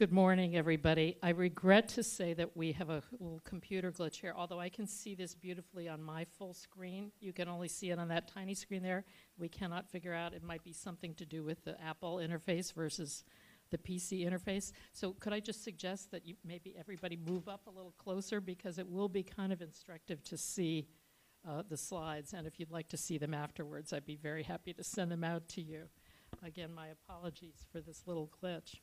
Good morning, everybody. I regret to say that we have a little computer glitch here. Although I can see this beautifully on my full screen, you can only see it on that tiny screen there. We cannot figure out, it might be something to do with the Apple interface versus the PC interface. So could I just suggest that you, maybe everybody move up a little closer because it will be kind of instructive to see uh, the slides. And if you'd like to see them afterwards, I'd be very happy to send them out to you. Again, my apologies for this little glitch.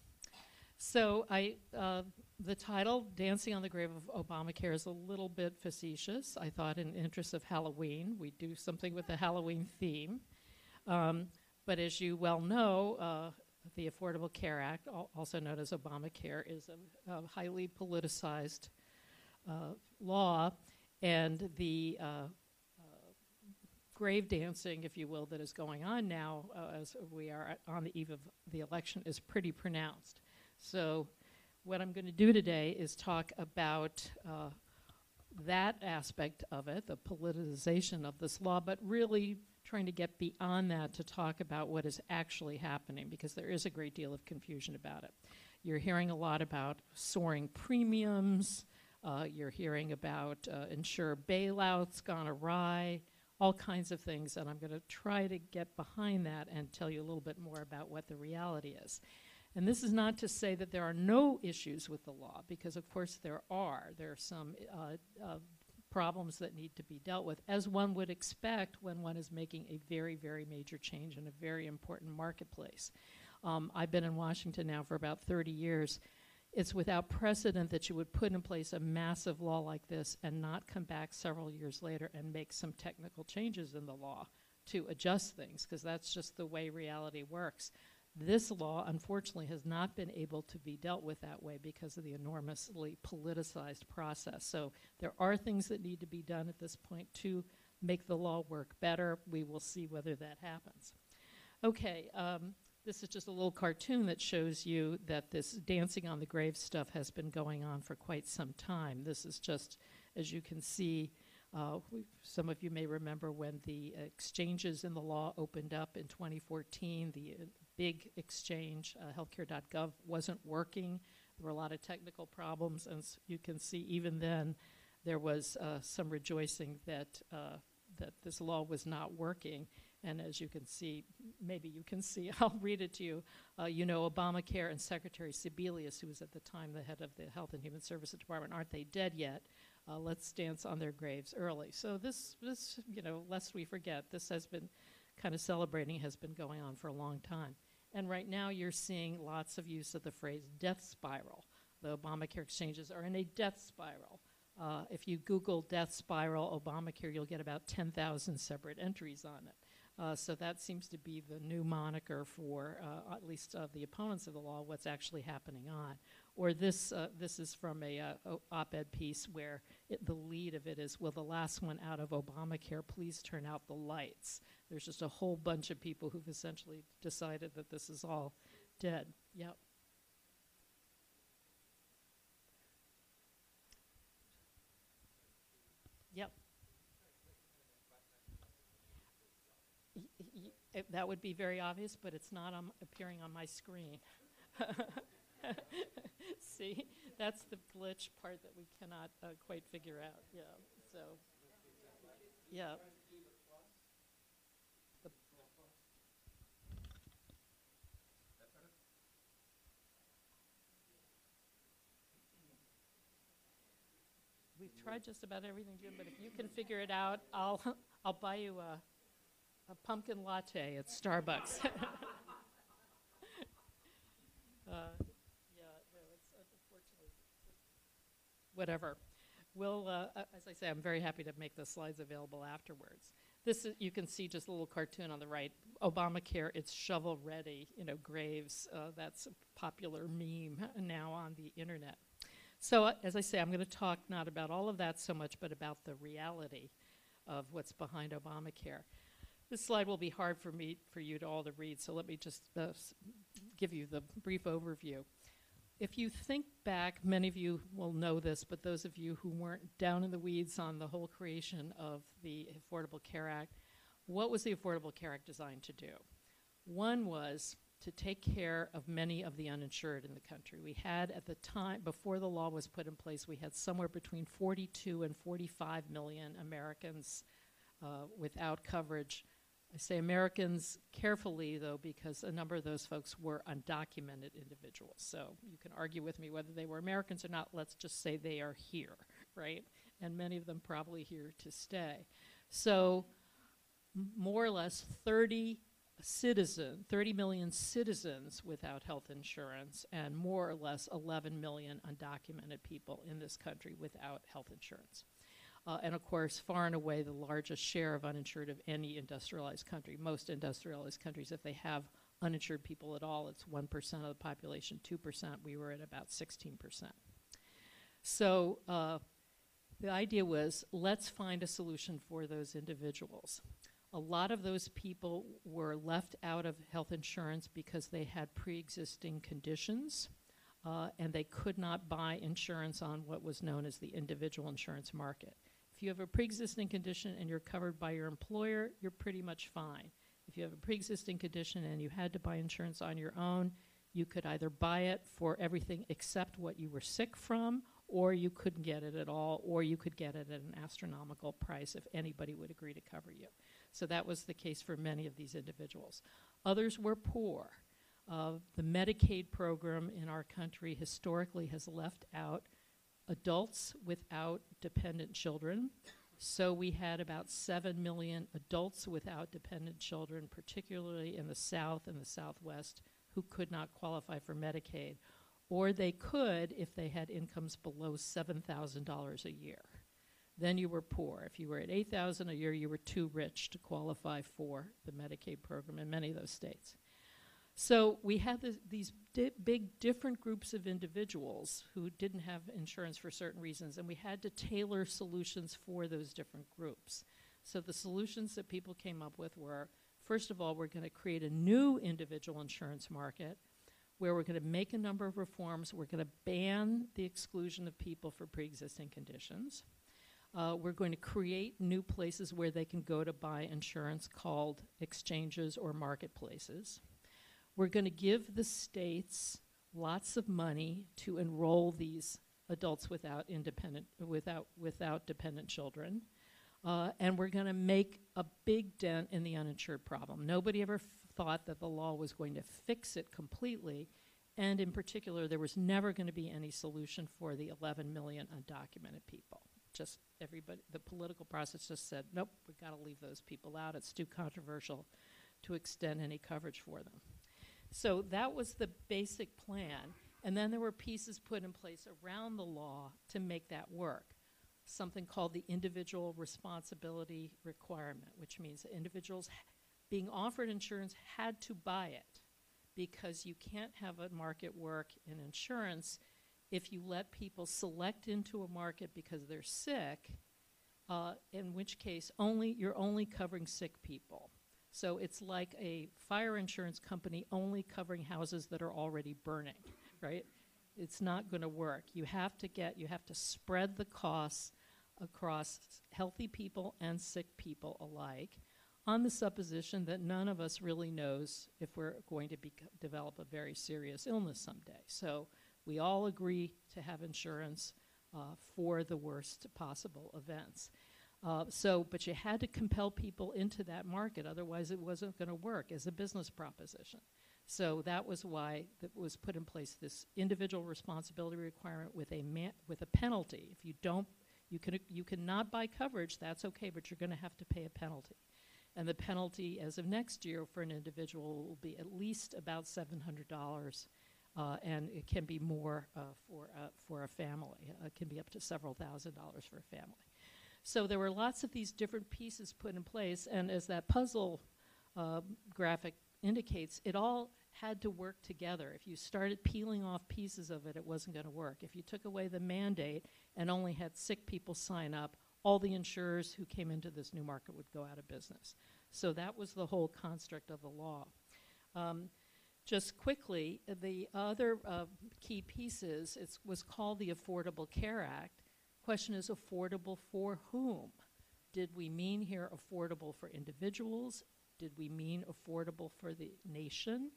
So I, uh, the title, Dancing on the Grave of Obamacare, is a little bit facetious. I thought in interest of Halloween, we'd do something with the Halloween theme. Um, but as you well know, uh, the Affordable Care Act, also known as Obamacare, is a, a highly politicized uh, law, and the uh, uh, grave dancing, if you will, that is going on now uh, as we are on the eve of the election is pretty pronounced. So what I'm going to do today is talk about uh, that aspect of it, the politicization of this law, but really trying to get beyond that to talk about what is actually happening because there is a great deal of confusion about it. You're hearing a lot about soaring premiums, uh, you're hearing about uh, insurer bailouts gone awry, all kinds of things, and I'm going to try to get behind that and tell you a little bit more about what the reality is. And this is not to say that there are no issues with the law, because of course there are. There are some uh, uh, problems that need to be dealt with, as one would expect when one is making a very, very major change in a very important marketplace. Um, I've been in Washington now for about 30 years. It's without precedent that you would put in place a massive law like this and not come back several years later and make some technical changes in the law to adjust things, because that's just the way reality works. This law, unfortunately, has not been able to be dealt with that way because of the enormously politicized process. So there are things that need to be done at this point to make the law work better. We will see whether that happens. Okay, um, this is just a little cartoon that shows you that this dancing on the grave stuff has been going on for quite some time. This is just, as you can see, uh, some of you may remember when the exchanges in the law opened up in 2014, the big exchange, uh, healthcare.gov, wasn't working. There were a lot of technical problems, and you can see even then there was uh, some rejoicing that uh, that this law was not working. And as you can see, maybe you can see, I'll read it to you. Uh, you know, Obamacare and Secretary Sebelius, who was at the time the head of the Health and Human Services Department, aren't they dead yet? Uh, let's dance on their graves early. So this, this, you know, lest we forget, this has been kind of celebrating has been going on for a long time. And right now you're seeing lots of use of the phrase death spiral. The Obamacare exchanges are in a death spiral. Uh, if you Google death spiral Obamacare, you'll get about 10,000 separate entries on it. Uh, so that seems to be the new moniker for, uh, at least uh, the opponents of the law, what's actually happening on. Or this, uh, this is from a uh, op-ed piece where it, the lead of it is, will the last one out of Obamacare please turn out the lights? There's just a whole bunch of people who've essentially decided that this is all dead. Yep. Yep. that would be very obvious, but it's not appearing on my screen. See, that's the glitch part that we cannot uh, quite figure out. Yeah, so, yeah. We've tried just about everything, Jim, but if you can figure it out, I'll, I'll buy you a, a pumpkin latte at Starbucks. uh, yeah, no, it's unfortunately, whatever. We'll, uh, as I say, I'm very happy to make the slides available afterwards. This is, you can see just a little cartoon on the right. Obamacare, it's shovel ready, you know, graves. Uh, that's a popular meme now on the internet. So, uh, as I say, I'm going to talk not about all of that so much, but about the reality of what's behind Obamacare. This slide will be hard for me, for you to all to read, so let me just uh, give you the brief overview. If you think back, many of you will know this, but those of you who weren't down in the weeds on the whole creation of the Affordable Care Act, what was the Affordable Care Act designed to do? One was to take care of many of the uninsured in the country. We had at the time, before the law was put in place, we had somewhere between 42 and 45 million Americans uh, without coverage. I say Americans carefully, though, because a number of those folks were undocumented individuals. So you can argue with me whether they were Americans or not. Let's just say they are here, right? And many of them probably here to stay. So more or less 30 citizen, 30 million citizens without health insurance, and more or less 11 million undocumented people in this country without health insurance. Uh, and of course, far and away the largest share of uninsured of any industrialized country. Most industrialized countries, if they have uninsured people at all, it's 1% of the population, 2%. We were at about 16%. So uh, the idea was let's find a solution for those individuals. A lot of those people were left out of health insurance because they had pre existing conditions uh, and they could not buy insurance on what was known as the individual insurance market. If you have a pre existing condition and you're covered by your employer, you're pretty much fine. If you have a pre existing condition and you had to buy insurance on your own, you could either buy it for everything except what you were sick from, or you couldn't get it at all, or you could get it at an astronomical price if anybody would agree to cover you. So that was the case for many of these individuals. Others were poor. Uh, the Medicaid program in our country historically has left out adults without dependent children. So we had about 7 million adults without dependent children, particularly in the South and the Southwest, who could not qualify for Medicaid. Or they could if they had incomes below $7,000 a year then you were poor. If you were at 8,000 a year, you were too rich to qualify for the Medicaid program in many of those states. So we had this, these di big different groups of individuals who didn't have insurance for certain reasons, and we had to tailor solutions for those different groups. So the solutions that people came up with were, first of all, we're going to create a new individual insurance market where we're going to make a number of reforms. We're going to ban the exclusion of people for pre-existing conditions. Uh, we're going to create new places where they can go to buy insurance called exchanges or marketplaces. We're going to give the states lots of money to enroll these adults without independent without without dependent children. Uh, and we're going to make a big dent in the uninsured problem. Nobody ever thought that the law was going to fix it completely, and in particular, there was never going to be any solution for the 11 million undocumented people just everybody, the political process just said, nope, we've got to leave those people out. It's too controversial to extend any coverage for them. So that was the basic plan. And then there were pieces put in place around the law to make that work. Something called the individual responsibility requirement, which means individuals being offered insurance had to buy it because you can't have a market work in insurance if you let people select into a market because they're sick, uh, in which case only you're only covering sick people. So it's like a fire insurance company only covering houses that are already burning, right? It's not going to work. You have to get you have to spread the costs across healthy people and sick people alike on the supposition that none of us really knows if we're going to develop a very serious illness someday. So we all agree to have insurance uh, for the worst possible events. Uh, so, but you had to compel people into that market, otherwise it wasn't going to work as a business proposition. So that was why that was put in place this individual responsibility requirement with a man, with a penalty. If you don't, you can you cannot buy coverage. That's okay, but you're going to have to pay a penalty. And the penalty, as of next year, for an individual will be at least about seven hundred dollars uh, and it can be more uh, for, uh, for a family. Uh, it can be up to several thousand dollars for a family. So there were lots of these different pieces put in place, and as that puzzle uh, graphic indicates, it all had to work together. If you started peeling off pieces of it, it wasn't going to work. If you took away the mandate and only had sick people sign up, all the insurers who came into this new market would go out of business. So that was the whole construct of the law. Um, just quickly, the other uh, key pieces it was called the Affordable Care Act. Question is affordable for whom? Did we mean here affordable for individuals? Did we mean affordable for the nation?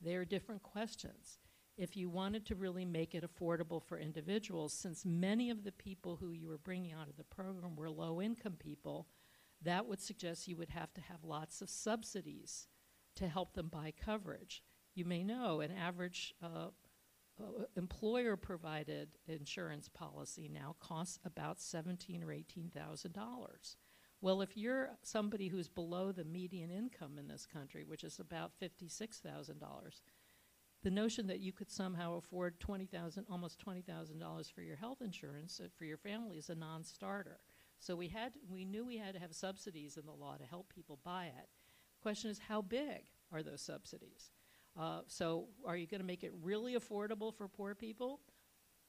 They are different questions. If you wanted to really make it affordable for individuals, since many of the people who you were bringing onto the program were low income people, that would suggest you would have to have lots of subsidies to help them buy coverage. You may know an average uh, employer provided insurance policy now costs about seventeen or eighteen thousand dollars. Well, if you're somebody who's below the median income in this country, which is about fifty-six thousand dollars, the notion that you could somehow afford twenty thousand, almost twenty thousand dollars for your health insurance uh, for your family is a non-starter. So we had, we knew we had to have subsidies in the law to help people buy it. The question is, how big are those subsidies? Uh, so are you going to make it really affordable for poor people?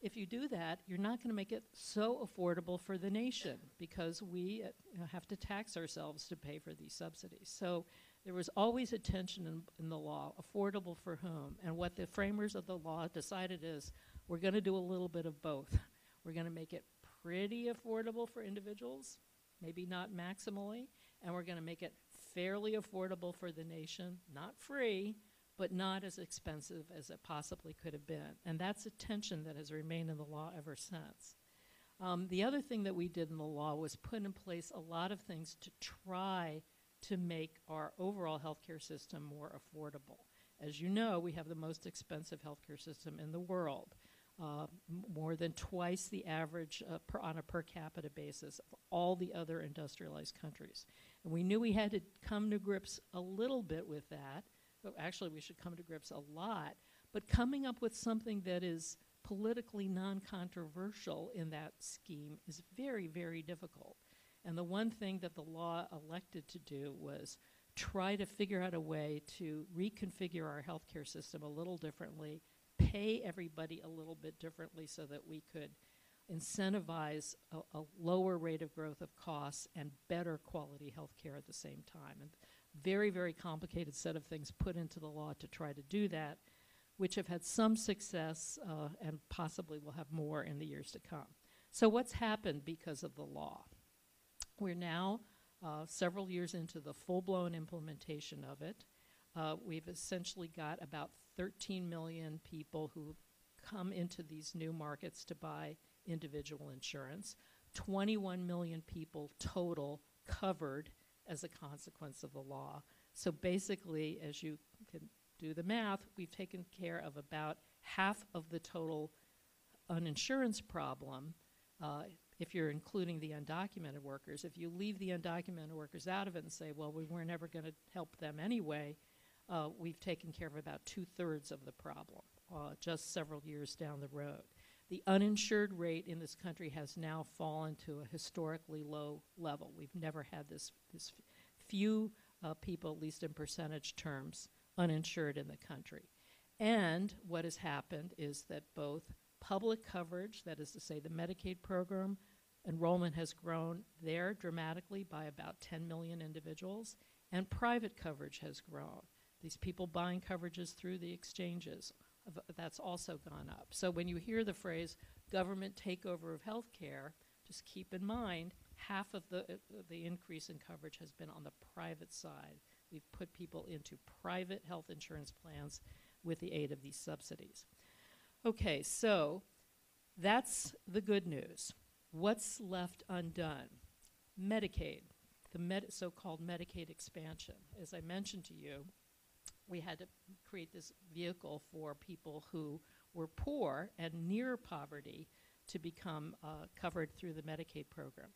If you do that, you're not going to make it so affordable for the nation because we uh, have to tax ourselves to pay for these subsidies. So there was always a tension in, in the law, affordable for whom? And what the framers of the law decided is we're going to do a little bit of both. We're going to make it pretty affordable for individuals, maybe not maximally, and we're going to make it fairly affordable for the nation, not free, but not as expensive as it possibly could have been. And that's a tension that has remained in the law ever since. Um, the other thing that we did in the law was put in place a lot of things to try to make our overall healthcare system more affordable. As you know, we have the most expensive healthcare system in the world, uh, more than twice the average uh, per, on a per capita basis of all the other industrialized countries. And we knew we had to come to grips a little bit with that Oh, actually we should come to grips a lot, but coming up with something that is politically non controversial in that scheme is very, very difficult. And the one thing that the law elected to do was try to figure out a way to reconfigure our healthcare system a little differently, pay everybody a little bit differently so that we could incentivize a, a lower rate of growth of costs and better quality healthcare at the same time. And very, very complicated set of things put into the law to try to do that, which have had some success uh, and possibly will have more in the years to come. So, what's happened because of the law? We're now uh, several years into the full blown implementation of it. Uh, we've essentially got about 13 million people who come into these new markets to buy individual insurance, 21 million people total covered as a consequence of the law. So basically, as you can do the math, we've taken care of about half of the total uninsurance problem. Uh, if you're including the undocumented workers, if you leave the undocumented workers out of it and say, well, we were never going to help them anyway, uh, we've taken care of about two thirds of the problem uh, just several years down the road. The uninsured rate in this country has now fallen to a historically low level. We've never had this, this few uh, people, at least in percentage terms, uninsured in the country. And what has happened is that both public coverage, that is to say the Medicaid program, enrollment has grown there dramatically by about 10 million individuals, and private coverage has grown. These people buying coverages through the exchanges that's also gone up. So when you hear the phrase government takeover of healthcare, just keep in mind half of the uh, the increase in coverage has been on the private side. We've put people into private health insurance plans with the aid of these subsidies. Okay, so that's the good news. What's left undone? Medicaid, the med- so-called Medicaid expansion. As I mentioned to you, we had to create this vehicle for people who were poor and near poverty to become uh, covered through the Medicaid program.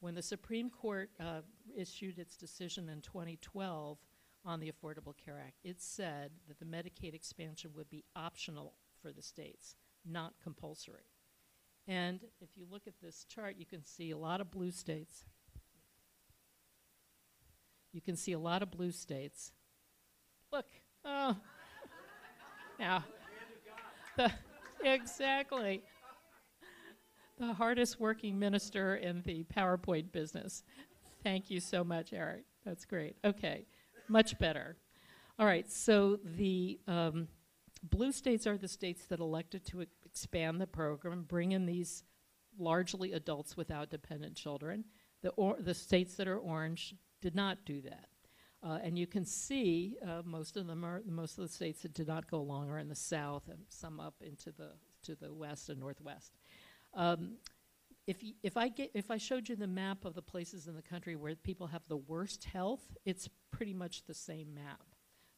When the Supreme Court uh, issued its decision in 2012 on the Affordable Care Act, it said that the Medicaid expansion would be optional for the states, not compulsory. And if you look at this chart, you can see a lot of blue states. You can see a lot of blue states Look, oh, now, the, exactly. The hardest working minister in the PowerPoint business. Thank you so much, Eric. That's great. Okay, much better. All right, so the um, blue states are the states that elected to expand the program, bring in these largely adults without dependent children. The, or, the states that are orange did not do that. Uh, and you can see uh, most of them are most of the states that did not go along are in the south, and some up into the to the west and northwest. Um, if y- if I get if I showed you the map of the places in the country where people have the worst health, it's pretty much the same map.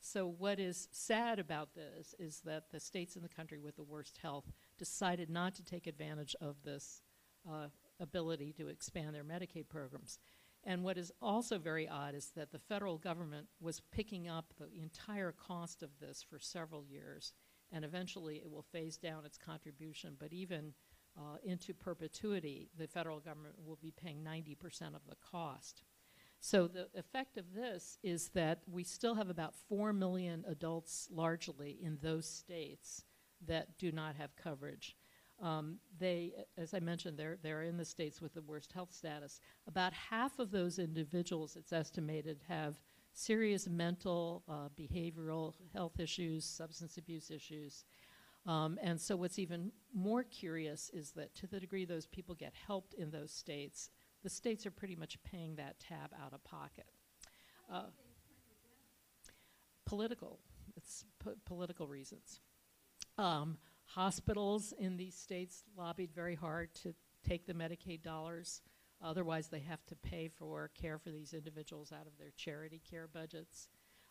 So what is sad about this is that the states in the country with the worst health decided not to take advantage of this uh, ability to expand their Medicaid programs. And what is also very odd is that the federal government was picking up the entire cost of this for several years, and eventually it will phase down its contribution. But even uh, into perpetuity, the federal government will be paying 90% of the cost. So the effect of this is that we still have about 4 million adults largely in those states that do not have coverage. Um, they, as I mentioned, they're, they're in the states with the worst health status. About half of those individuals, it's estimated, have serious mental, uh, behavioral health issues, substance abuse issues. Um, and so, what's even more curious is that to the degree those people get helped in those states, the states are pretty much paying that tab out of pocket. Uh, political, it's po- political reasons. Um, hospitals in these states lobbied very hard to take the Medicaid dollars. Otherwise, they have to pay for care for these individuals out of their charity care budgets.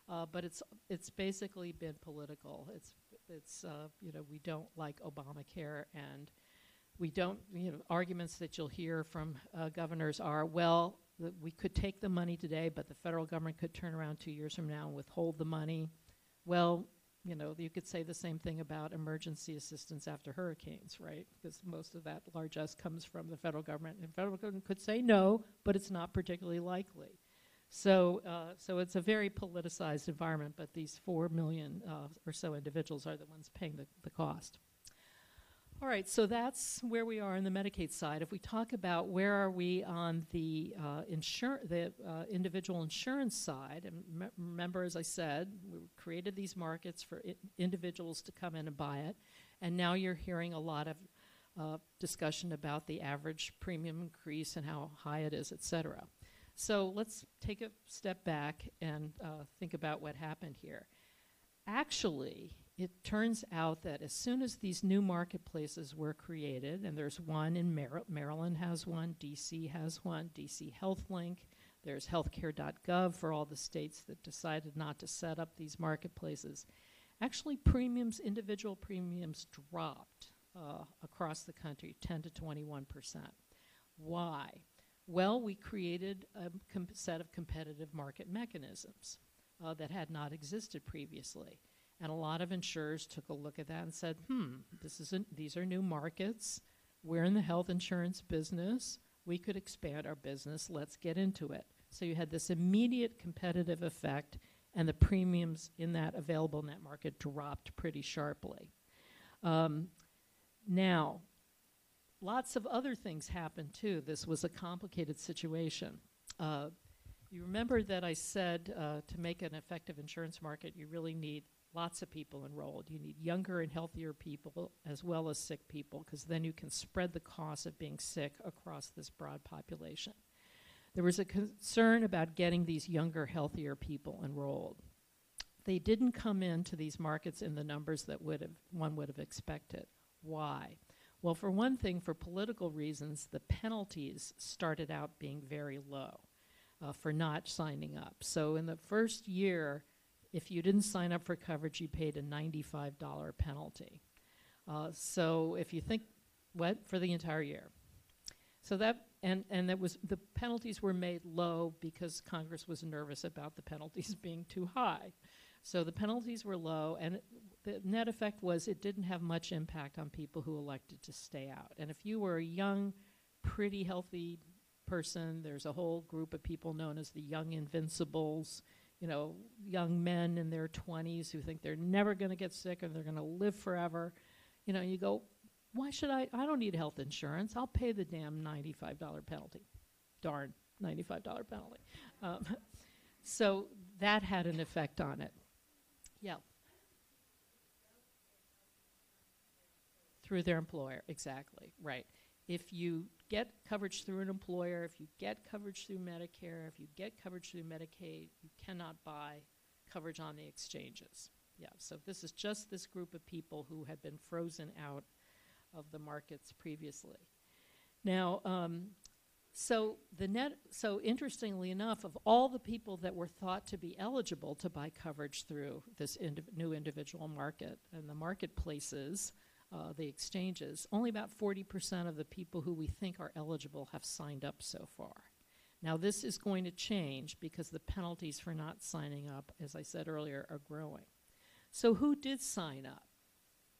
Uh, but it's it's basically been political. It's it's uh, you know we don't like Obamacare and we don't you know arguments that you'll hear from uh, governors are well we could take the money today, but the federal government could turn around two years from now and withhold the money. Well, you know, you could say the same thing about emergency assistance after hurricanes, right? Because most of that largesse comes from the federal government. And the federal government could say no, but it's not particularly likely. So, uh, so it's a very politicized environment, but these four million uh, or so individuals are the ones paying the, the cost. All right, so that's where we are on the Medicaid side. If we talk about where are we on the uh, insur- the uh, individual insurance side, and me- remember, as I said, we created these markets for I- individuals to come in and buy it, and now you're hearing a lot of uh, discussion about the average premium increase and how high it is, et cetera. So let's take a step back and uh, think about what happened here. Actually, it turns out that as soon as these new marketplaces were created, and there's one in Mar- Maryland has one, DC has one, DC HealthLink, there's healthcare.gov for all the states that decided not to set up these marketplaces. Actually, premiums, individual premiums dropped uh, across the country 10 to 21 percent. Why? Well, we created a set of competitive market mechanisms uh, that had not existed previously. And a lot of insurers took a look at that and said, hmm, this isn't, these are new markets. We're in the health insurance business. We could expand our business. Let's get into it. So you had this immediate competitive effect, and the premiums in that available that market dropped pretty sharply. Um, now, lots of other things happened too. This was a complicated situation. Uh, you remember that I said uh, to make an effective insurance market, you really need lots of people enrolled. You need younger and healthier people as well as sick people because then you can spread the cost of being sick across this broad population. There was a concern about getting these younger, healthier people enrolled. They didn't come into these markets in the numbers that would have, one would have expected. Why? Well, for one thing, for political reasons, the penalties started out being very low uh, for not signing up. So in the first year, if you didn't sign up for coverage, you paid a $95 penalty. Uh, so if you think, what? For the entire year. So that, and, and that was, the penalties were made low because Congress was nervous about the penalties being too high. So the penalties were low, and the net effect was it didn't have much impact on people who elected to stay out. And if you were a young, pretty healthy person, there's a whole group of people known as the Young Invincibles you know, young men in their 20s who think they're never going to get sick and they're going to live forever. You know, you go, why should I? I don't need health insurance. I'll pay the damn $95 penalty. Darn, $95 penalty. Um, so that had an effect on it. Yeah. Through their employer, exactly, right. if you get coverage through an employer, if you get coverage through Medicare, if you get coverage through Medicaid, you cannot buy coverage on the exchanges. Yeah, so this is just this group of people who had been frozen out of the markets previously. Now, um, so the net. So interestingly enough, of all the people that were thought to be eligible to buy coverage through this indiv- new individual market and the marketplaces, uh, the exchanges, only about 40% of the people who we think are eligible have signed up so far. Now, this is going to change because the penalties for not signing up, as I said earlier, are growing. So, who did sign up?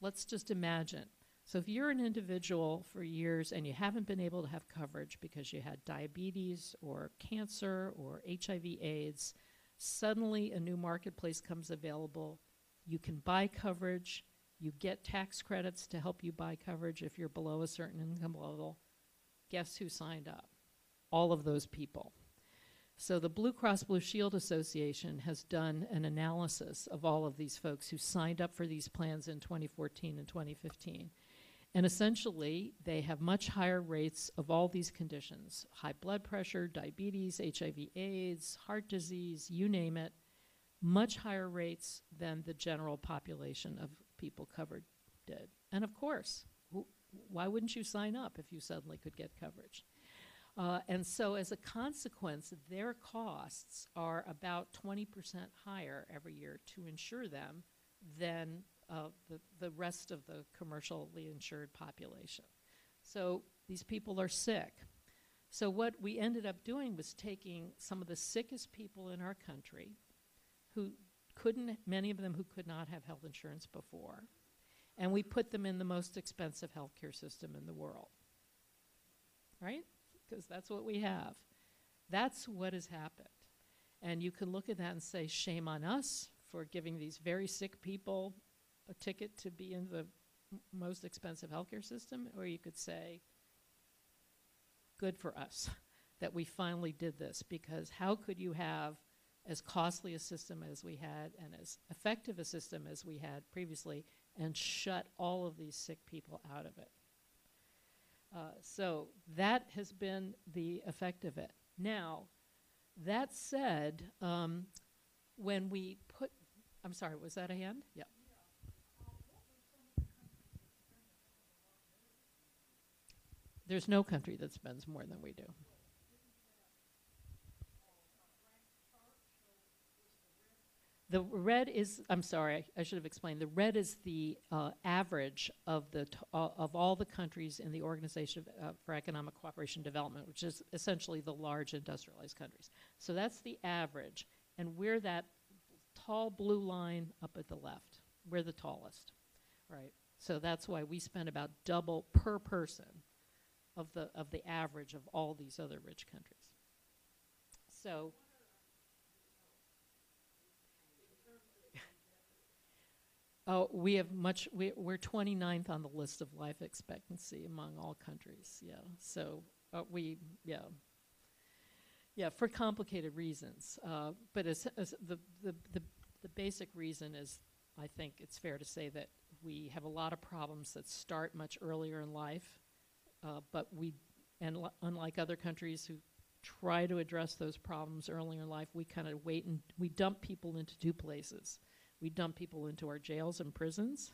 Let's just imagine. So, if you're an individual for years and you haven't been able to have coverage because you had diabetes or cancer or HIV/AIDS, suddenly a new marketplace comes available. You can buy coverage you get tax credits to help you buy coverage if you're below a certain income level. Guess who signed up? All of those people. So the Blue Cross Blue Shield Association has done an analysis of all of these folks who signed up for these plans in 2014 and 2015. And essentially, they have much higher rates of all these conditions high blood pressure, diabetes, HIV, AIDS, heart disease, you name it, much higher rates than the general population of people covered did. And of course, wh- why wouldn't you sign up if you suddenly could get coverage? Uh, and so, as a consequence, their costs are about 20% higher every year to insure them than uh, the, the rest of the commercially insured population. So, these people are sick. So, what we ended up doing was taking some of the sickest people in our country who couldn't, many of them who could not have health insurance before, and we put them in the most expensive healthcare system in the world. Right? Because that's what we have. That's what has happened. And you can look at that and say, shame on us for giving these very sick people a ticket to be in the most expensive healthcare system, or you could say, good for us that we finally did this, because how could you have as costly a system as we had and as effective a system as we had previously and shut all of these sick people out of it. Uh, so that has been the effect of it. Now, that said, um, when we put, I'm sorry, was that a hand? Yeah. There's no country that spends more than we do. The red is, I'm sorry, I should have explained. The red is the uh, average of, the uh, of all the countries in the Organization of, uh, for Economic Cooperation and Development, which is essentially the large industrialized countries. So that's the average. And we're that tall blue line up at the left. We're the tallest, right? So that's why we spend about double per person of the, of the average of all these other rich countries. So Oh, we have much. We, we're 29th on the list of life expectancy among all countries. Yeah. So uh, we, yeah, yeah, for complicated reasons. Uh, but as, as the, the the the basic reason is, I think it's fair to say that we have a lot of problems that start much earlier in life, uh, but we, and unlike other countries who try to address those problems earlier in life, we kind of wait and we dump people into two places we dump people into our jails and prisons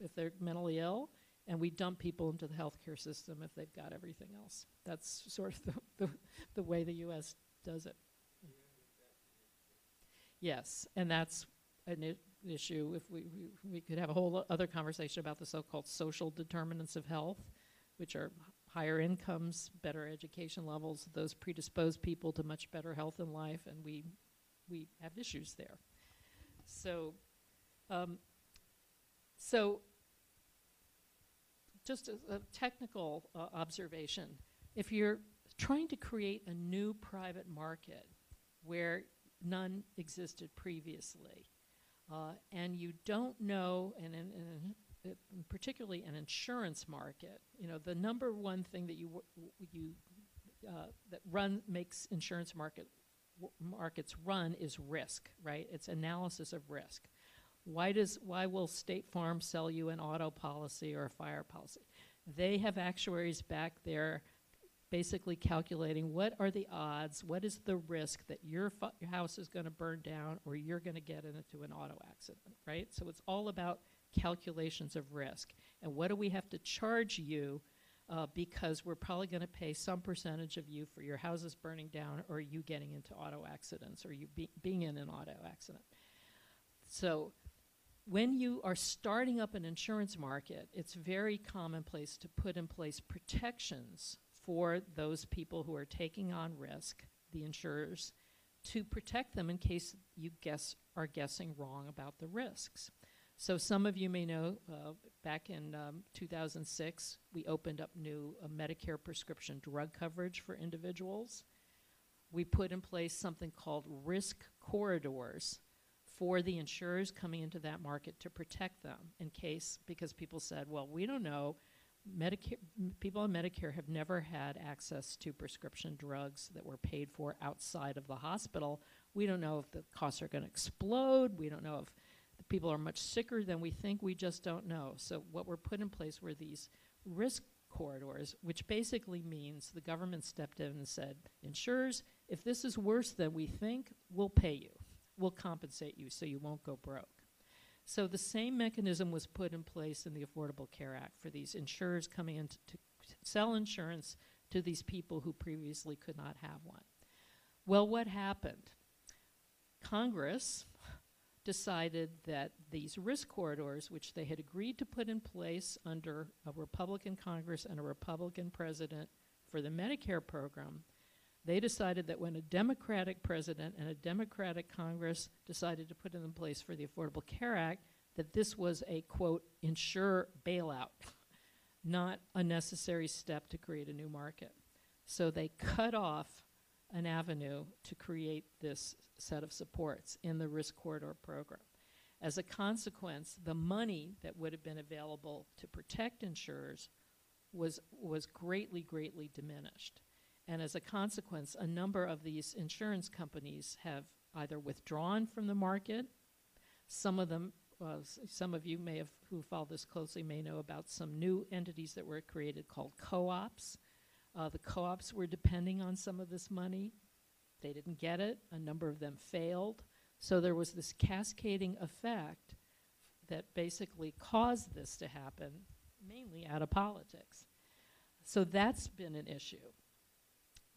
if they're mentally ill, and we dump people into the healthcare system if they've got everything else. That's sort of the, the, the way the U.S. does it. Yes, and that's an issue. If we, we, we could have a whole other conversation about the so-called social determinants of health, which are higher incomes, better education levels. Those predispose people to much better health in life, and we we have issues there. So, um, so just a, a technical uh, observation. If you're trying to create a new private market where none existed previously, uh, and you don't know, and, and, and particularly an insurance market, you know, the number one thing that you you uh, that run makes insurance market markets run is risk, right? It's analysis of risk. Why does why will State Farm sell you an auto policy or a fire policy? They have actuaries back there basically calculating what are the odds, what is the risk that your, your house is going to burn down or you're going to get into an auto accident, right? So it's all about calculations of risk. And what do we have to charge you uh, because we're probably going to pay some percentage of you for your houses burning down or you getting into auto accidents or you be, being in an auto accident. So when you are starting up an insurance market, it's very commonplace to put in place protections for those people who are taking on risk, the insurers, to protect them in case you guess are guessing wrong about the risks. So some of you may know, uh, back in um, 2006, we opened up new uh, Medicare prescription drug coverage for individuals. We put in place something called risk corridors for the insurers coming into that market to protect them in case, because people said, well, we don't know Medicare, people on Medicare have never had access to prescription drugs that were paid for outside of the hospital. We don't know if the costs are going to explode. We don't know if the people are much sicker than we think. We just don't know. So, what were put in place were these risk corridors, which basically means the government stepped in and said, insurers, if this is worse than we think, we'll pay you. We'll compensate you so you won't go broke. So the same mechanism was put in place in the Affordable Care Act for these insurers coming in to, to sell insurance to these people who previously could not have one. Well, what happened? Congress decided that these risk corridors, which they had agreed to put in place under a Republican Congress and a Republican president for the Medicare program, they decided that when a Democratic president and a Democratic Congress decided to put it in place for the Affordable Care Act, that this was a quote, insure bailout, not a necessary step to create a new market. So they cut off an avenue to create this set of supports in the risk corridor program. As a consequence, the money that would have been available to protect insurers was, was greatly, greatly diminished. And as a consequence, a number of these insurance companies have either withdrawn from the market. Some of them, uh, some of you may have, who follow this closely, may know about some new entities that were created called co ops. Uh, the co ops were depending on some of this money. They didn't get it. A number of them failed. So there was this cascading effect that basically caused this to happen, mainly out of politics. So that's been an issue.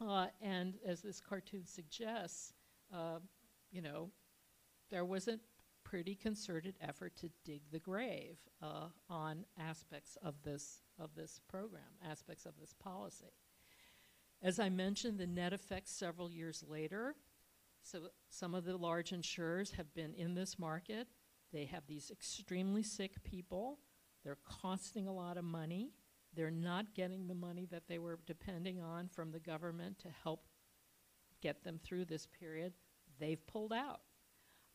Uh, and as this cartoon suggests, uh, you know, there was a pretty concerted effort to dig the grave uh, on aspects of this of this program, aspects of this policy. As I mentioned, the net effect several years later. So some of the large insurers have been in this market. They have these extremely sick people. They're costing a lot of money. They're not getting the money that they were depending on from the government to help get them through this period. They've pulled out.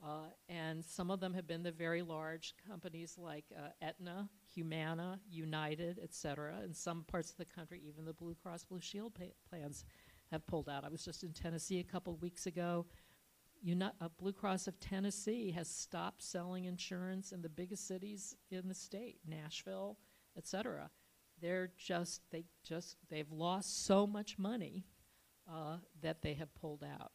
Uh, and some of them have been the very large companies like uh, Aetna, Humana, United, et cetera. In some parts of the country, even the Blue Cross Blue Shield plans have pulled out. I was just in Tennessee a couple weeks ago. Uni- uh, Blue Cross of Tennessee has stopped selling insurance in the biggest cities in the state, Nashville, et cetera they're just they just they've lost so much money uh, that they have pulled out.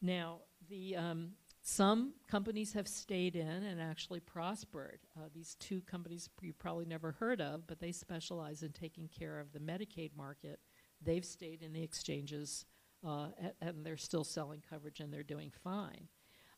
Now, the um, some companies have stayed in and actually prospered. Uh, these two companies you probably never heard of, but they specialize in taking care of the Medicaid market. They've stayed in the exchanges, uh, and they're still selling coverage, and they're doing fine.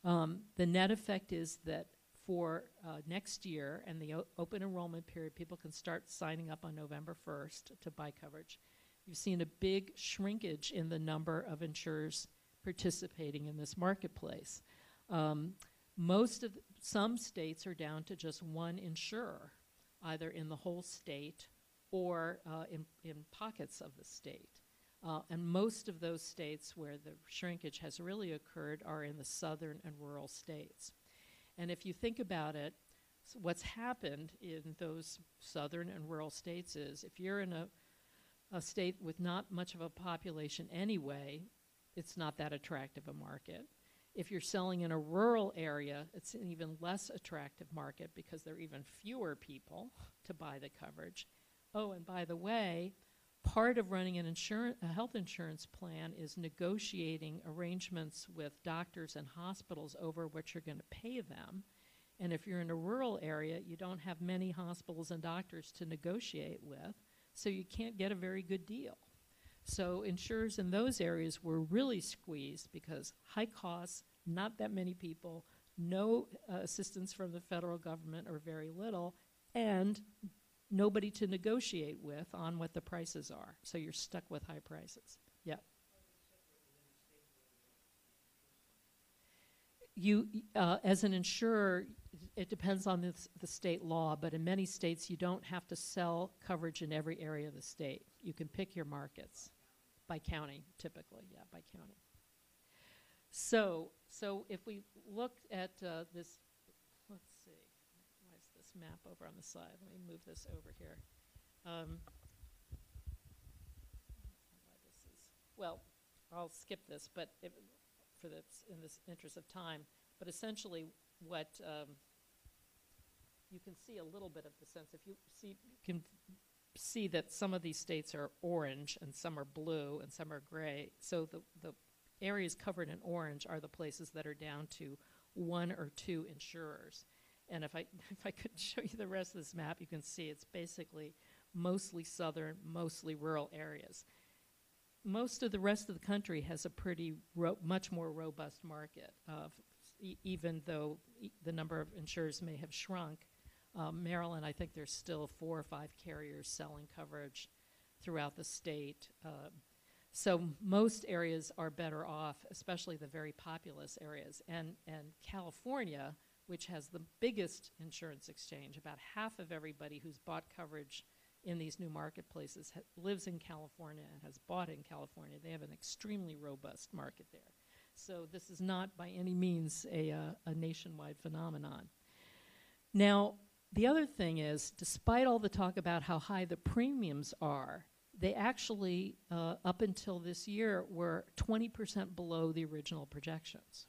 Um, the net effect is that for uh, next year and the open enrollment period, people can start signing up on November 1st to buy coverage. You've seen a big shrinkage in the number of insurers participating in this marketplace. Um, most of some states are down to just one insurer, either in the whole state or uh, in, in pockets of the state. Uh, and most of those states where the shrinkage has really occurred are in the southern and rural states. And if you think about it, so what's happened in those southern and rural states is if you're in a, a state with not much of a population anyway, it's not that attractive a market. If you're selling in a rural area, it's an even less attractive market because there are even fewer people to buy the coverage. Oh, and by the way, part of running an insurance, a health insurance plan is negotiating arrangements with doctors and hospitals over what you're going to pay them. And if you're in a rural area, you don't have many hospitals and doctors to negotiate with, so you can't get a very good deal. So insurers in those areas were really squeezed because high costs, not that many people, no uh, assistance from the federal government or very little, and nobody to negotiate with on what the prices are. So you're stuck with high prices. Yeah. You, uh, as an insurer, it depends on the state law, but in many states you don't have to sell coverage in every area of the state. You can pick your markets by county, typically, yeah, by county. So, so if we look at uh, this, let's see, why is this map over on the side? Let me move this over here. Um, this is, well, I'll skip this, but for this, in this interest of time, but essentially what um, you can see a little bit of the sense. If you see, you can see that some of these states are orange and some are blue and some are gray. So the, the areas covered in orange are the places that are down to one or two insurers. And if I, if I could show you the rest of this map, you can see it's basically mostly southern, mostly rural areas. Most of the rest of the country has a pretty much more robust market, even though e the number of insurers may have shrunk. Um, Maryland, I think there's still four or five carriers selling coverage throughout the state. Uh, so most areas are better off, especially the very populous areas. And, and California, which has the biggest insurance exchange, about half of everybody who's bought coverage in these new marketplaces lives in California and has bought in California. They have an extremely robust market there. So this is not by any means a, uh, a nationwide phenomenon. Now, the other thing is, despite all the talk about how high the premiums are, they actually, uh, up until this year, were 20% below the original projections.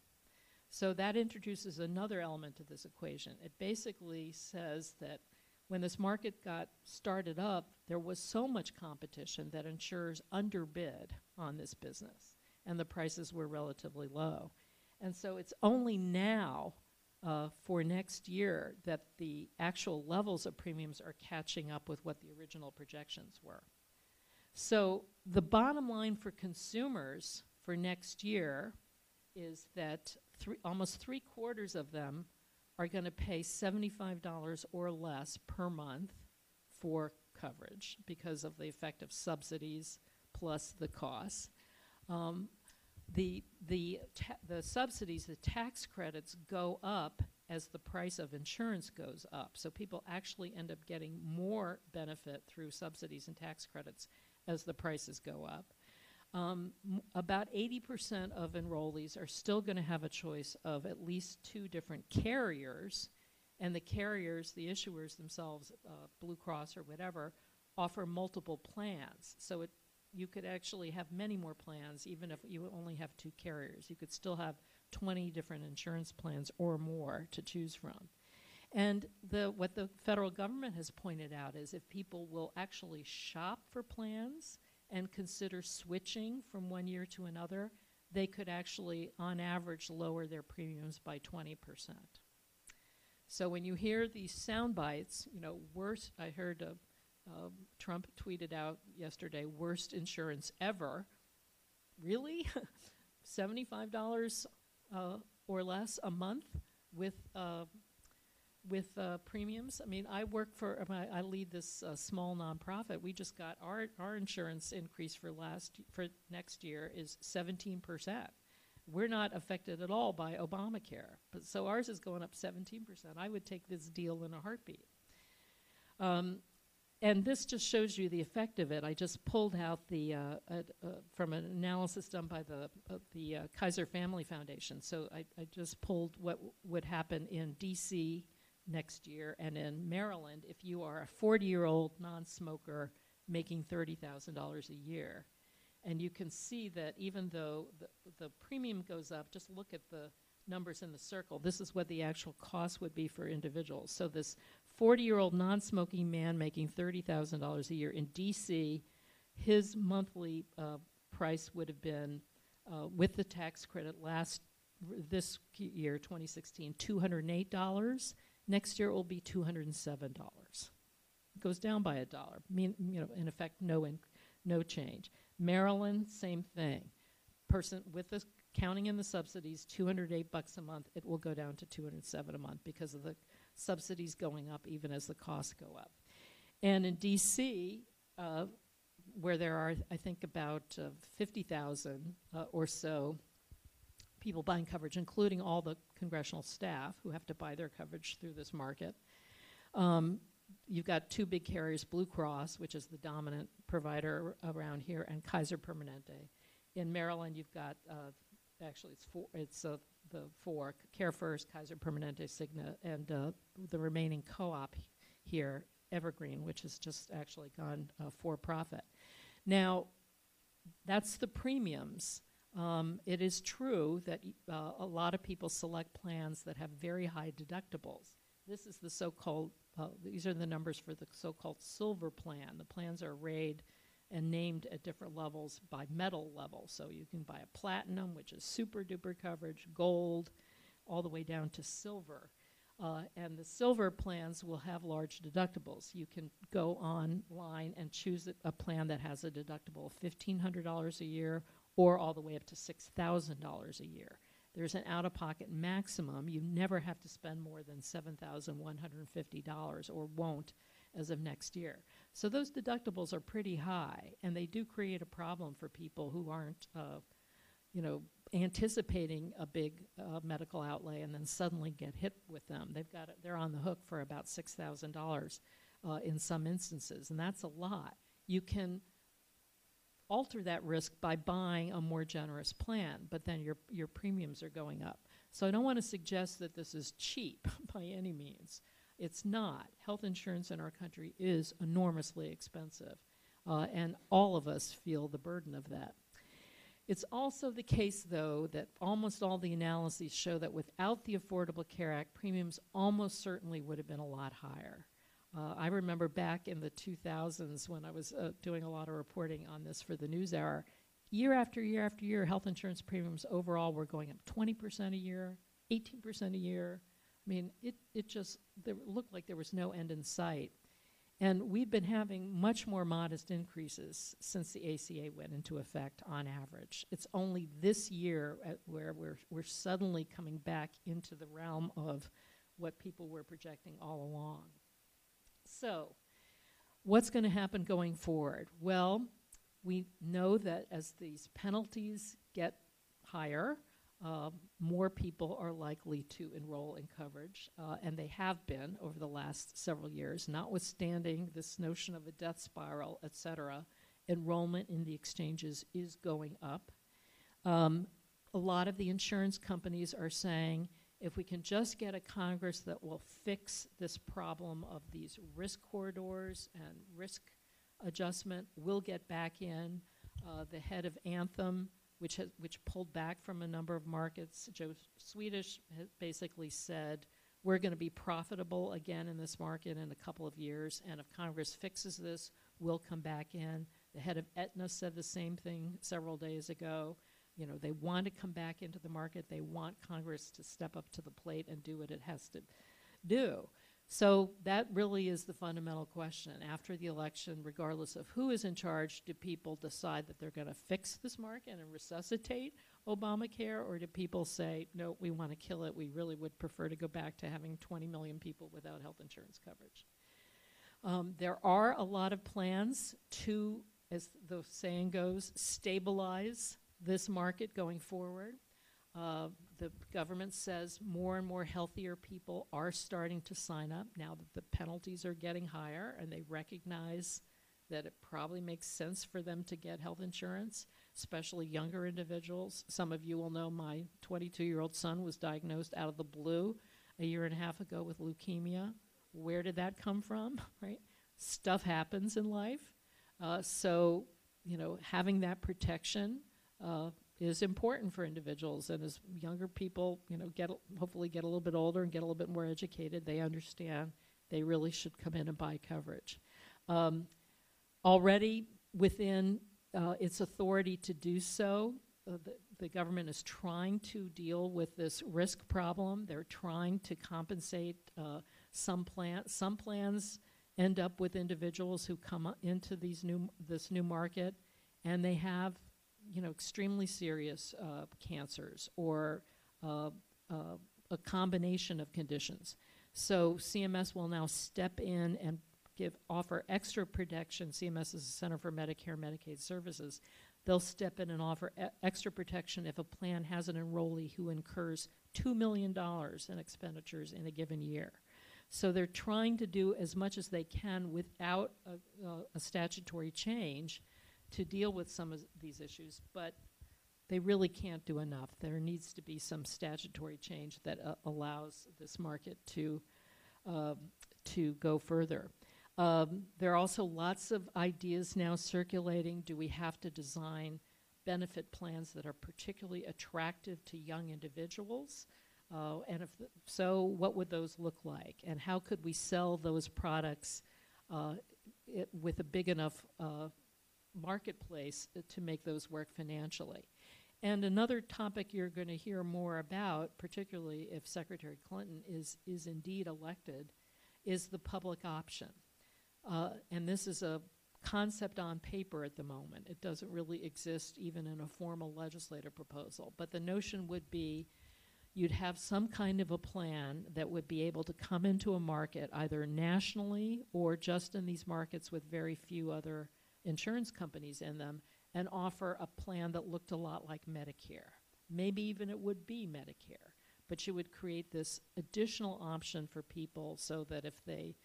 So that introduces another element to this equation. It basically says that when this market got started up, there was so much competition that insurers underbid on this business, and the prices were relatively low. And so it's only now uh, for next year that the actual levels of premiums are catching up with what the original projections were. So the bottom line for consumers for next year is that three, almost three quarters of them are going to pay $75 or less per month for coverage because of the effect of subsidies plus the costs. Um, the, the, the subsidies, the tax credits go up as the price of insurance goes up. So people actually end up getting more benefit through subsidies and tax credits as the prices go up. Um, about 80% of enrollees are still going to have a choice of at least two different carriers, and the carriers, the issuers themselves, uh, Blue Cross or whatever, offer multiple plans. So it you could actually have many more plans even if you only have two carriers. You could still have 20 different insurance plans or more to choose from. And the, what the federal government has pointed out is if people will actually shop for plans and consider switching from one year to another, they could actually, on average, lower their premiums by 20%. So when you hear these sound bites, you know, worse, I heard a uh, Trump tweeted out yesterday, worst insurance ever. Really? $75 uh, or less a month with uh, with uh, premiums. I mean, I work for, I, lead this uh, small nonprofit. We just got our our insurance increase for last for next year is 17 percent. We're not affected at all by Obamacare, but so ours is going up 17 percent. I would take this deal in a heartbeat. Um, and this just shows you the effect of it. I just pulled out the uh, uh, uh, from an analysis done by the uh, the uh, Kaiser Family Foundation. So I, I just pulled what would happen in D.C. next year and in Maryland if you are a 40-year-old non-smoker making thirty thousand dollars a year, and you can see that even though the the premium goes up, just look at the numbers in the circle. This is what the actual cost would be for individuals. So this 40-year-old non-smoking man making $30,000 a year in D.C., his monthly uh, price would have been, uh, with the tax credit last this year, 2016, $208. Next year it will be $207. It goes down by a dollar. Mean, you know, in effect, no no change. Maryland, same thing. Person with the counting in the subsidies, 208 bucks a month. It will go down to 207 a month because of the subsidies going up, even as the costs go up. And in D.C., uh, where there are, I think, about uh, 50,000 uh, or so people buying coverage, including all the congressional staff who have to buy their coverage through this market. Um, you've got two big carriers, Blue Cross, which is the dominant provider around here, and Kaiser Permanente. In Maryland, you've got uh, actually it's four. It's uh, the four: Care First, Kaiser Permanente, Cigna, and uh, the remaining co-op here, Evergreen, which has just actually gone uh, for profit. Now, that's the premiums. Um, it is true that uh, a lot of people select plans that have very high deductibles. This is the so-called, uh, these are the numbers for the so-called silver plan. The plans are arrayed and named at different levels by metal level. So you can buy a platinum, which is super duper coverage, gold, all the way down to silver. Uh, and the silver plans will have large deductibles. You can go online and choose a plan that has a deductible of $1,500 a year or all the way up to $6,000 a year. There's an out of pocket maximum. You never have to spend more than $7,150 or won't as of next year. So those deductibles are pretty high, and they do create a problem for people who aren't, uh, you know, anticipating a big uh, medical outlay and then suddenly get hit with them. They've got they're on the hook for about six thousand uh, dollars in some instances, and that's a lot. You can alter that risk by buying a more generous plan, but then your, your premiums are going up. So I don't want to suggest that this is cheap by any means. It's not. Health insurance in our country is enormously expensive, uh, and all of us feel the burden of that. It's also the case, though, that almost all the analyses show that without the Affordable Care Act, premiums almost certainly would have been a lot higher. Uh, I remember back in the 2000s when I was uh, doing a lot of reporting on this for the NewsHour. Year after year after year, health insurance premiums overall were going up 20% a year, 18% a year. I mean, it, it just there looked like there was no end in sight. And we've been having much more modest increases since the ACA went into effect on average. It's only this year where we're, we're suddenly coming back into the realm of what people were projecting all along. So, what's going to happen going forward? Well, we know that as these penalties get higher, uh, more people are likely to enroll in coverage, uh, and they have been over the last several years, notwithstanding this notion of a death spiral, et cetera. Enrollment in the exchanges is going up. Um, a lot of the insurance companies are saying if we can just get a Congress that will fix this problem of these risk corridors and risk adjustment, we'll get back in. Uh, the head of Anthem, which has, which pulled back from a number of markets, Joe Swedish basically said we're going to be profitable again in this market in a couple of years, and if Congress fixes this, we'll come back in. The head of Aetna said the same thing several days ago you know, they want to come back into the market. They want Congress to step up to the plate and do what it has to do. So that really is the fundamental question. After the election, regardless of who is in charge, do people decide that they're going to fix this market and resuscitate Obamacare, or do people say, no, we want to kill it? We really would prefer to go back to having 20 million people without health insurance coverage. Um, there are a lot of plans to, as the saying goes, stabilize this market going forward. Uh, the government says more and more healthier people are starting to sign up now that the penalties are getting higher and they recognize that it probably makes sense for them to get health insurance, especially younger individuals. Some of you will know my 22 year old son was diagnosed out of the blue a year and a half ago with leukemia. Where did that come from, right? Stuff happens in life. Uh, so, you know, having that protection uh, is important for individuals. And as younger people, you know, get hopefully get a little bit older and get a little bit more educated, they understand they really should come in and buy coverage. Um, already within uh, its authority to do so, uh, the, the government is trying to deal with this risk problem. They're trying to compensate uh, some plan. Some plans end up with individuals who come into these new this new market, and they have, you know, extremely serious uh, cancers or uh, uh, a combination of conditions. So CMS will now step in and give offer extra protection. CMS is the Center for Medicare and Medicaid Services. They'll step in and offer e- extra protection if a plan has an enrollee who incurs $2 million in expenditures in a given year. So they're trying to do as much as they can without a, a, a statutory change to deal with some of these issues, but they really can't do enough. There needs to be some statutory change that uh, allows this market to uh, to go further. Um, there are also lots of ideas now circulating. Do we have to design benefit plans that are particularly attractive to young individuals? Uh, and if th- so, what would those look like? And how could we sell those products uh, it, with a big enough uh, marketplace to make those work financially? And another topic you're going to hear more about, particularly if Secretary Clinton is, is indeed elected, is the public option. Uh, and this is a concept on paper at the moment. It doesn't really exist even in a formal legislative proposal. But the notion would be you'd have some kind of a plan that would be able to come into a market either nationally or just in these markets with very few other insurance companies in them and offer a plan that looked a lot like Medicare. Maybe even it would be Medicare, but you would create this additional option for people so that if they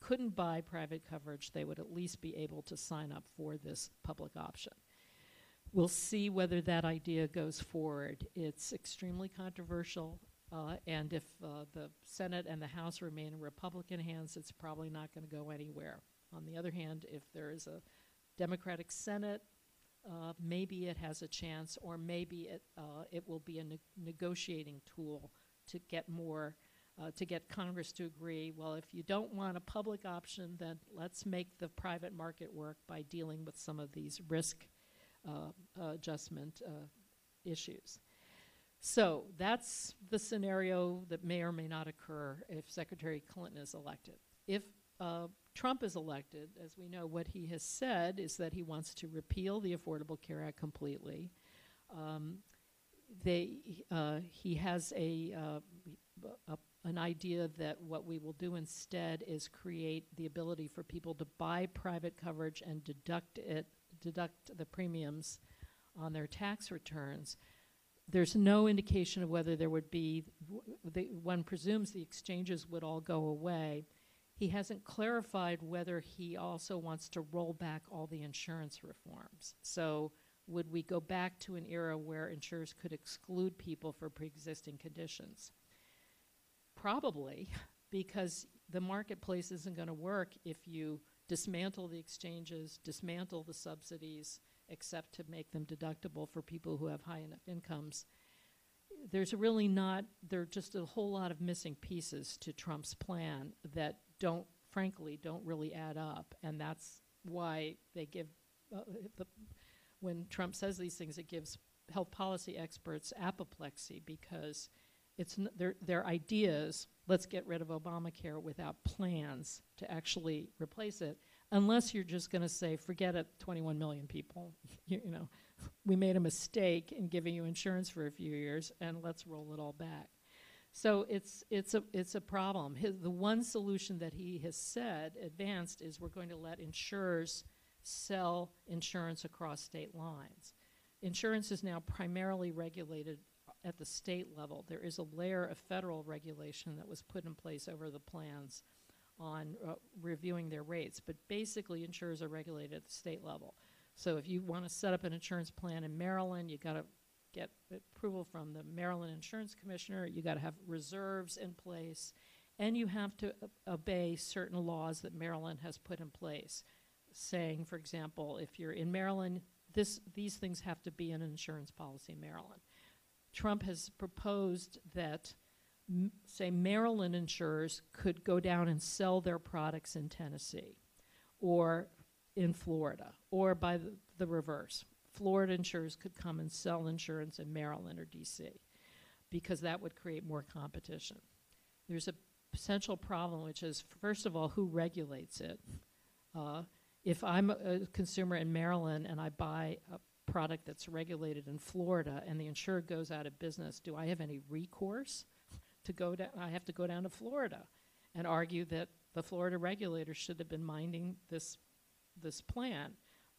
couldn't buy private coverage, they would at least be able to sign up for this public option. We'll see whether that idea goes forward. It's extremely controversial, uh, and if uh, the Senate and the House remain in Republican hands, it's probably not going to go anywhere. On the other hand, if there is a Democratic Senate, uh, maybe it has a chance, or maybe it, uh, it will be a ne- negotiating tool to get more uh, to get Congress to agree, well, if you don't want a public option, then let's make the private market work by dealing with some of these risk uh, adjustment uh, issues. So that's the scenario that may or may not occur if Secretary Clinton is elected. If uh, Trump is elected, as we know, what he has said is that he wants to repeal the Affordable Care Act completely. Um, they, uh, he has a, uh, a an idea that what we will do instead is create the ability for people to buy private coverage and deduct it, deduct the premiums on their tax returns. There's no indication of whether there would be, the, one presumes the exchanges would all go away. He hasn't clarified whether he also wants to roll back all the insurance reforms. So, would we go back to an era where insurers could exclude people for pre existing conditions? Probably, because the marketplace isn't going to work if you dismantle the exchanges, dismantle the subsidies, except to make them deductible for people who have high enough incomes. There's really not, there are just a whole lot of missing pieces to Trump's plan that don't, frankly, don't really add up. And that's why they give, uh, the, when Trump says these things, it gives health policy experts apoplexy because it's n- their, their ideas, let's get rid of Obamacare without plans to actually replace it, unless you're just going to say, forget it, 21 million people. you, you know, we made a mistake in giving you insurance for a few years, and let's roll it all back. So it's it's a it's a problem. His, the one solution that he has said advanced is we're going to let insurers sell insurance across state lines. Insurance is now primarily regulated at the state level. There is a layer of federal regulation that was put in place over the plans on uh, reviewing their rates, but basically insurers are regulated at the state level. So if you want to set up an insurance plan in Maryland, you've got to get approval from the Maryland Insurance Commissioner, you got to have reserves in place, and you have to obey certain laws that Maryland has put in place, saying, for example, if you're in Maryland, this, these things have to be in an insurance policy in Maryland. Trump has proposed that say Maryland insurers could go down and sell their products in Tennessee or in Florida, or by the, the reverse. Florida insurers could come and sell insurance in Maryland or DC because that would create more competition. There's a potential problem, which is first of all, who regulates it? Uh, if I'm a, consumer in Maryland and I buy a product that's regulated in Florida and the insurer goes out of business, do I have any recourse to go down? I have to go down to Florida and argue that the Florida regulator should have been minding this this plan,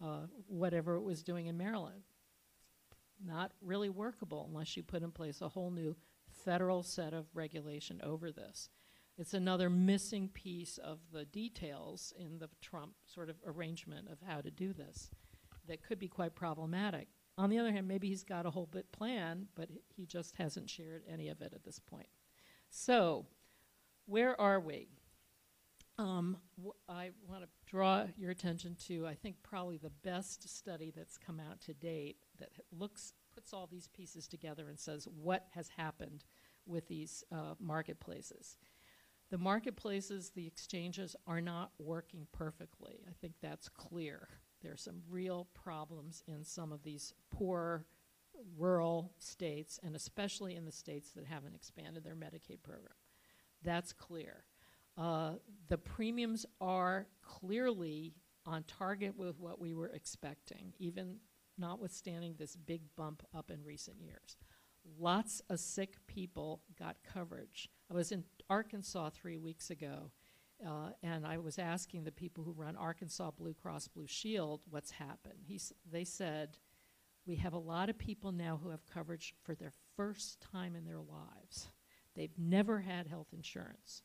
uh, whatever it was doing in Maryland. Not really workable unless you put in place a whole new federal set of regulation over this. It's another missing piece of the details in the Trump sort of arrangement of how to do this that could be quite problematic. On the other hand, maybe he's got a whole bit plan, but he just hasn't shared any of it at this point. So, where are we? Um, I want to draw your attention to, I think, probably the best study that's come out to date that looks, puts all these pieces together and says what has happened with these uh, marketplaces. The marketplaces, the exchanges are not working perfectly. I think that's clear. There are some real problems in some of these poor rural states, and especially in the states that haven't expanded their Medicaid program. That's clear. Uh, the premiums are clearly on target with what we were expecting, even notwithstanding this big bump up in recent years. Lots of sick people got coverage. I was in Arkansas three weeks ago, uh, and I was asking the people who run Arkansas Blue Cross Blue Shield what's happened. He's, they said, We have a lot of people now who have coverage for their first time in their lives. They've never had health insurance.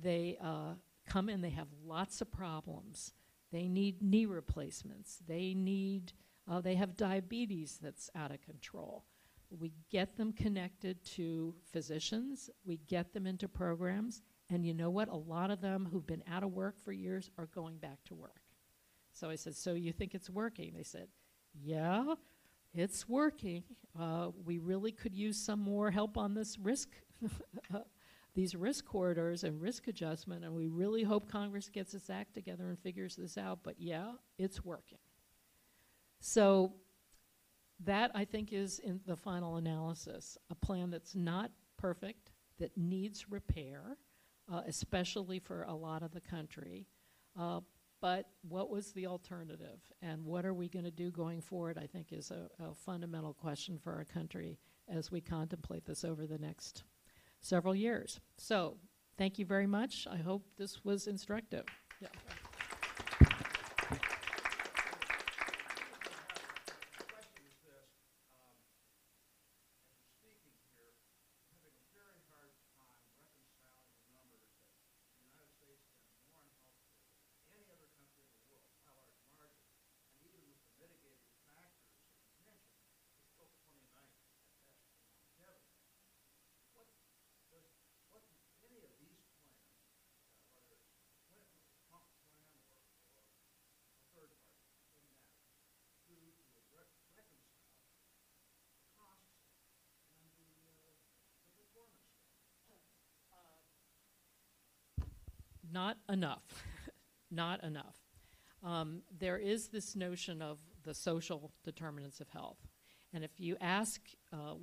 They uh, come in, they have lots of problems. They need knee replacements. They need, uh, they have diabetes that's out of control. We get them connected to physicians, we get them into programs, and you know what? A lot of them who've been out of work for years are going back to work. So I said, So you think it's working? They said, Yeah, it's working. Uh, we really could use some more help on this risk these risk corridors and risk adjustment, and we really hope Congress gets its act together and figures this out. But yeah, it's working. So that I think is in the final analysis a plan that's not perfect, that needs repair, uh, especially for a lot of the country. Uh, but what was the alternative, and what are we going to do going forward? I think is a, a fundamental question for our country as we contemplate this over the next several years. So, thank you very much. I hope this was instructive. Yeah. Not enough. not enough. Um, there is this notion of the social determinants of health. And if you ask, uh,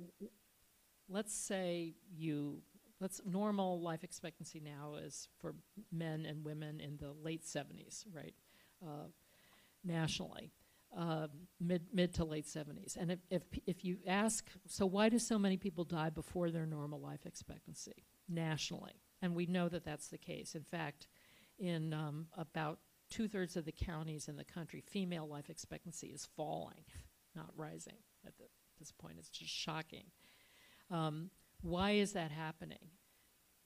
let's say you, let's normal life expectancy now is for men and women in the late 70s, right? Uh, nationally, uh, mid mid to late 70s. And if, if if you ask, so why do so many people die before their normal life expectancy nationally? And we know that that's the case. In fact, in um, about two thirds of the counties in the country, female life expectancy is falling, not rising at the, this point. It's just shocking. Um, why is that happening?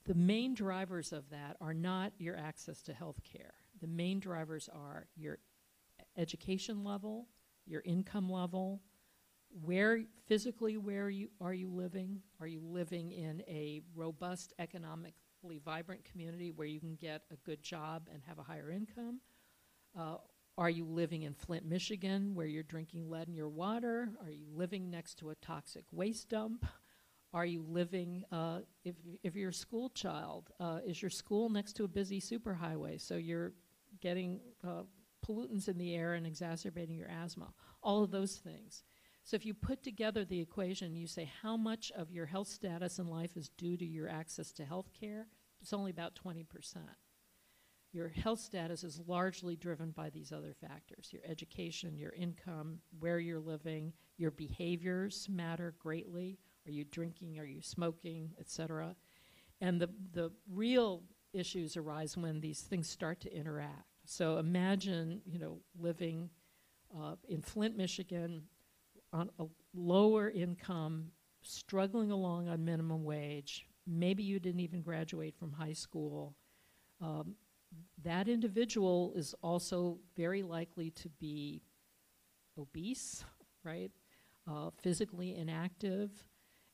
The main drivers of that are not your access to health care. The main drivers are your education level, your income level, where physically where you are you living? Are you living in a robust economic vibrant community where you can get a good job and have a higher income? Uh, are you living in Flint, Michigan, where you're drinking lead in your water? Are you living next to a toxic waste dump? Are you living, uh, if, if you're a school child, uh, is your school next to a busy superhighway? So you're getting uh, pollutants in the air and exacerbating your asthma. All of those things. So if you put together the equation, you say how much of your health status in life is due to your access to health care, it's only about 20%. Your health status is largely driven by these other factors your education, your income, where you're living, your behaviors matter greatly. Are you drinking? Are you smoking, et cetera? And the, the real issues arise when these things start to interact. So imagine, you know, living uh, in Flint, Michigan, on a lower income, struggling along on minimum wage. Maybe you didn't even graduate from high school. Um, that individual is also very likely to be obese, right? Uh, physically inactive.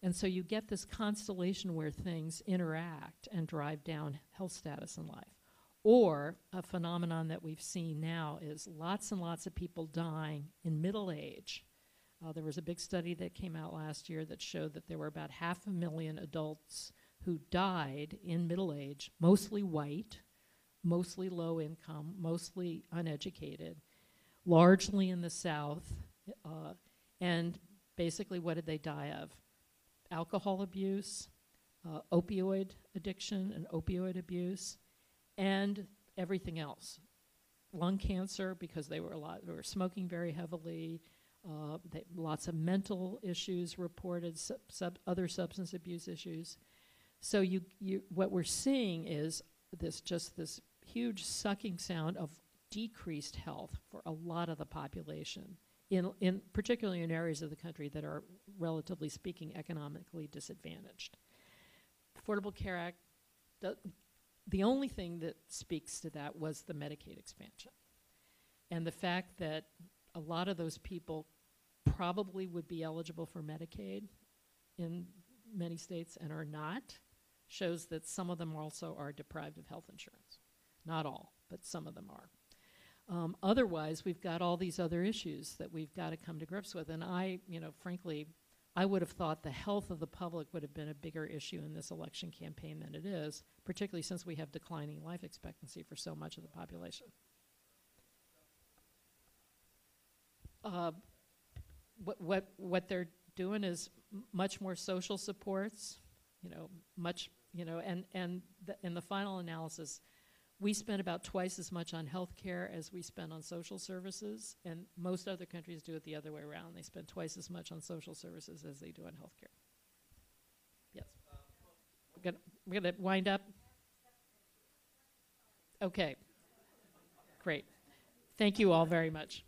And so you get this constellation where things interact and drive down health status in life. Or a phenomenon that we've seen now is lots and lots of people dying in middle age. Uh, there was a big study that came out last year that showed that there were about half a million adults who died in middle age, mostly white, mostly low income, mostly uneducated, largely in the South. Uh, and basically, what did they die of? Alcohol abuse, uh, opioid addiction and opioid abuse, and everything else. Lung cancer because they were a lot, they were smoking very heavily. Uh, they, lots of mental issues reported, sub, sub, other substance abuse issues. So you, you, what we're seeing is this just this huge sucking sound of decreased health for a lot of the population, in, in particularly in areas of the country that are, relatively speaking, economically disadvantaged. Affordable Care Act, the, the only thing that speaks to that was the Medicaid expansion. And the fact that a lot of those people probably would be eligible for Medicaid in many states and are not shows that some of them also are deprived of health insurance. Not all, but some of them are. Um, otherwise, we've got all these other issues that we've got to come to grips with. And I, you know, frankly, I would have thought the health of the public would have been a bigger issue in this election campaign than it is, particularly since we have declining life expectancy for so much of the population. Uh, what, what, what they're doing is much more social supports, you know, much, you know, and, and the, in the final analysis, we spend about twice as much on health care as we spend on social services, and most other countries do it the other way around. They spend twice as much on social services as they do on health care. Yes. We're we're gonna wind up. Okay. Great. Thank you all very much.